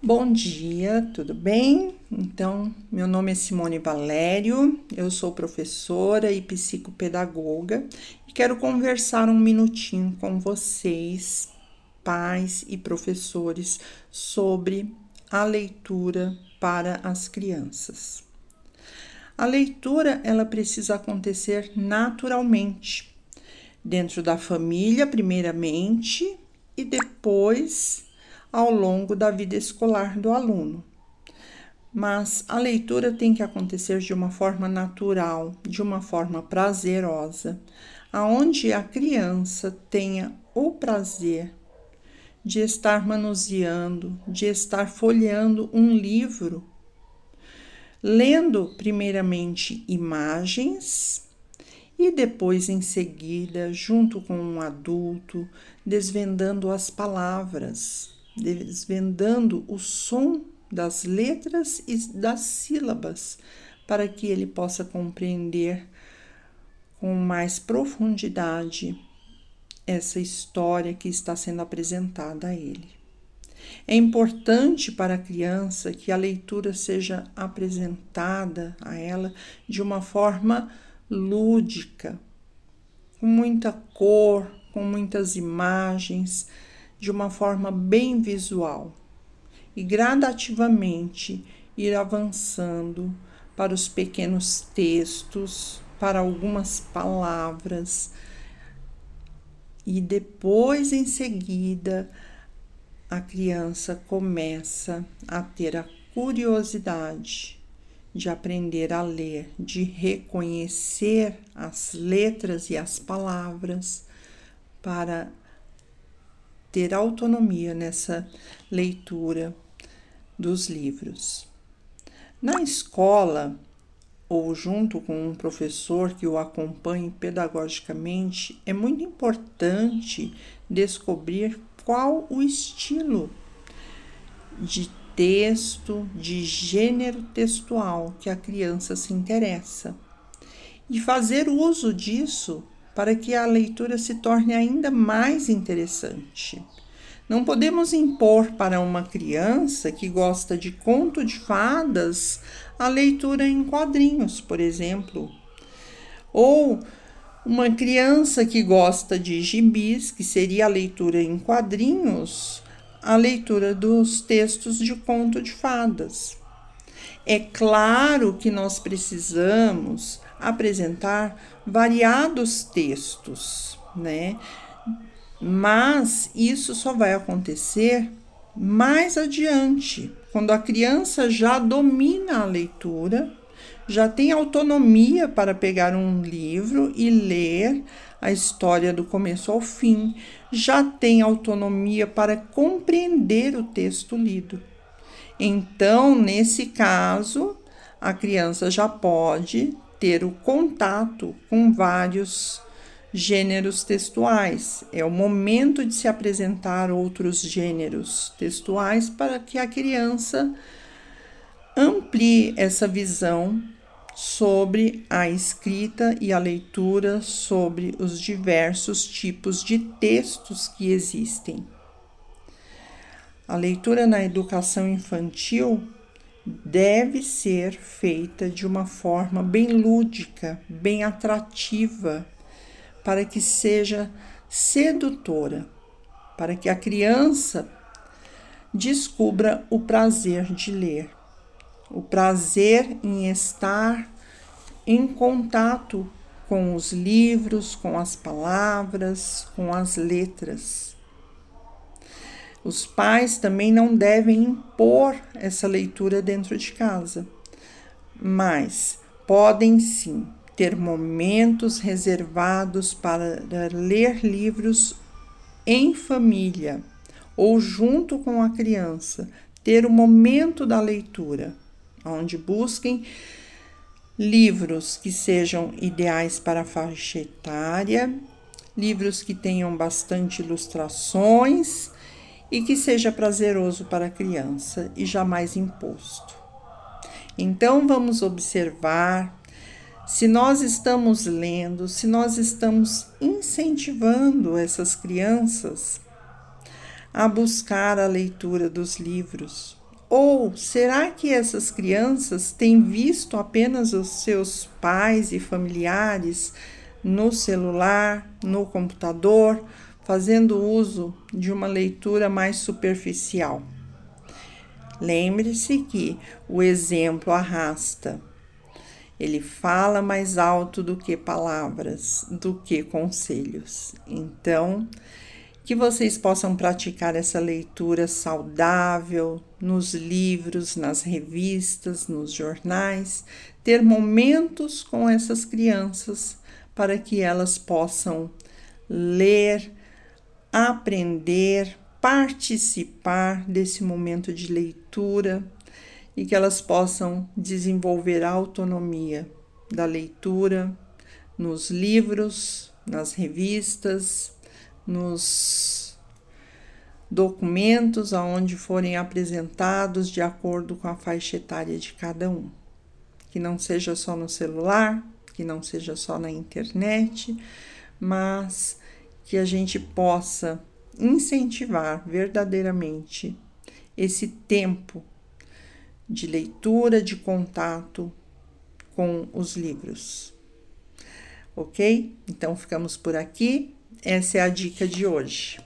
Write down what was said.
Bom dia, tudo bem? Então, meu nome é Simone Valério, eu sou professora e psicopedagoga e quero conversar um minutinho com vocês, pais e professores, sobre a leitura para as crianças. A leitura, ela precisa acontecer naturalmente, dentro da família, primeiramente, e depois ao longo da vida escolar do aluno. Mas a leitura tem que acontecer de uma forma natural, de uma forma prazerosa, aonde a criança tenha o prazer de estar manuseando, de estar folheando um livro, lendo primeiramente imagens e depois em seguida, junto com um adulto, desvendando as palavras, desvendando o som das letras e das sílabas, para que ele possa compreender com mais profundidade essa história que está sendo apresentada a ele. É importante para a criança que a leitura seja apresentada a ela de uma forma lúdica, com muita cor, com muitas imagens, de uma forma bem visual e gradativamente ir avançando para os pequenos textos, para algumas palavras. E depois em seguida a criança começa a ter a curiosidade de aprender a ler, de reconhecer as letras e as palavras para ter autonomia nessa leitura dos livros. Na escola, ou junto com um professor que o acompanhe pedagogicamente, é muito importante descobrir qual o estilo de texto, de gênero textual que a criança se interessa e fazer uso disso para que a leitura se torne ainda mais interessante. Não podemos impor para uma criança que gosta de conto de fadas a leitura em quadrinhos, por exemplo, ou uma criança que gosta de gibis, que seria a leitura em quadrinhos, a leitura dos textos de conto de fadas. É claro que nós precisamos apresentar variados textos, né? Mas isso só vai acontecer mais adiante, quando a criança já domina a leitura, já tem autonomia para pegar um livro e ler a história do começo ao fim, já tem autonomia para compreender o texto lido. Então, nesse caso, a criança já pode ter o contato com vários gêneros textuais. É o momento de se apresentar outros gêneros textuais para que a criança amplie essa visão sobre a escrita e a leitura sobre os diversos tipos de textos que existem. A leitura na educação infantil deve ser feita de uma forma bem lúdica, bem atrativa, para que seja sedutora, para que a criança descubra o prazer de ler, o prazer em estar em contato com os livros, com as palavras, com as letras. Os pais também não devem impor essa leitura dentro de casa, mas podem sim ter momentos reservados para ler livros em família ou junto com a criança, ter o momento da leitura, onde busquem livros que sejam ideais para a faixa etária, livros que tenham bastante ilustrações e que seja prazeroso para a criança e jamais imposto. Então vamos observar se nós estamos lendo, se nós estamos incentivando essas crianças a buscar a leitura dos livros, Ou será que essas crianças têm visto apenas os seus pais e familiares no celular, no computador, fazendo uso de uma leitura mais superficial? Lembre-se que o exemplo arrasta. Ele fala mais alto do que palavras, do que conselhos. Então, que vocês possam praticar essa leitura saudável nos livros, nas revistas, nos jornais, ter momentos com essas crianças para que elas possam ler, aprender, participar desse momento de leitura e que elas possam desenvolver a autonomia da leitura nos livros, nas revistas, nos documentos aonde forem apresentados de acordo com a faixa etária de cada um. Que não seja só no celular, que não seja só na internet, mas que a gente possa incentivar verdadeiramente esse tempo de leitura, de contato com os livros. Ok? Então ficamos por aqui. Essa é a dica de hoje.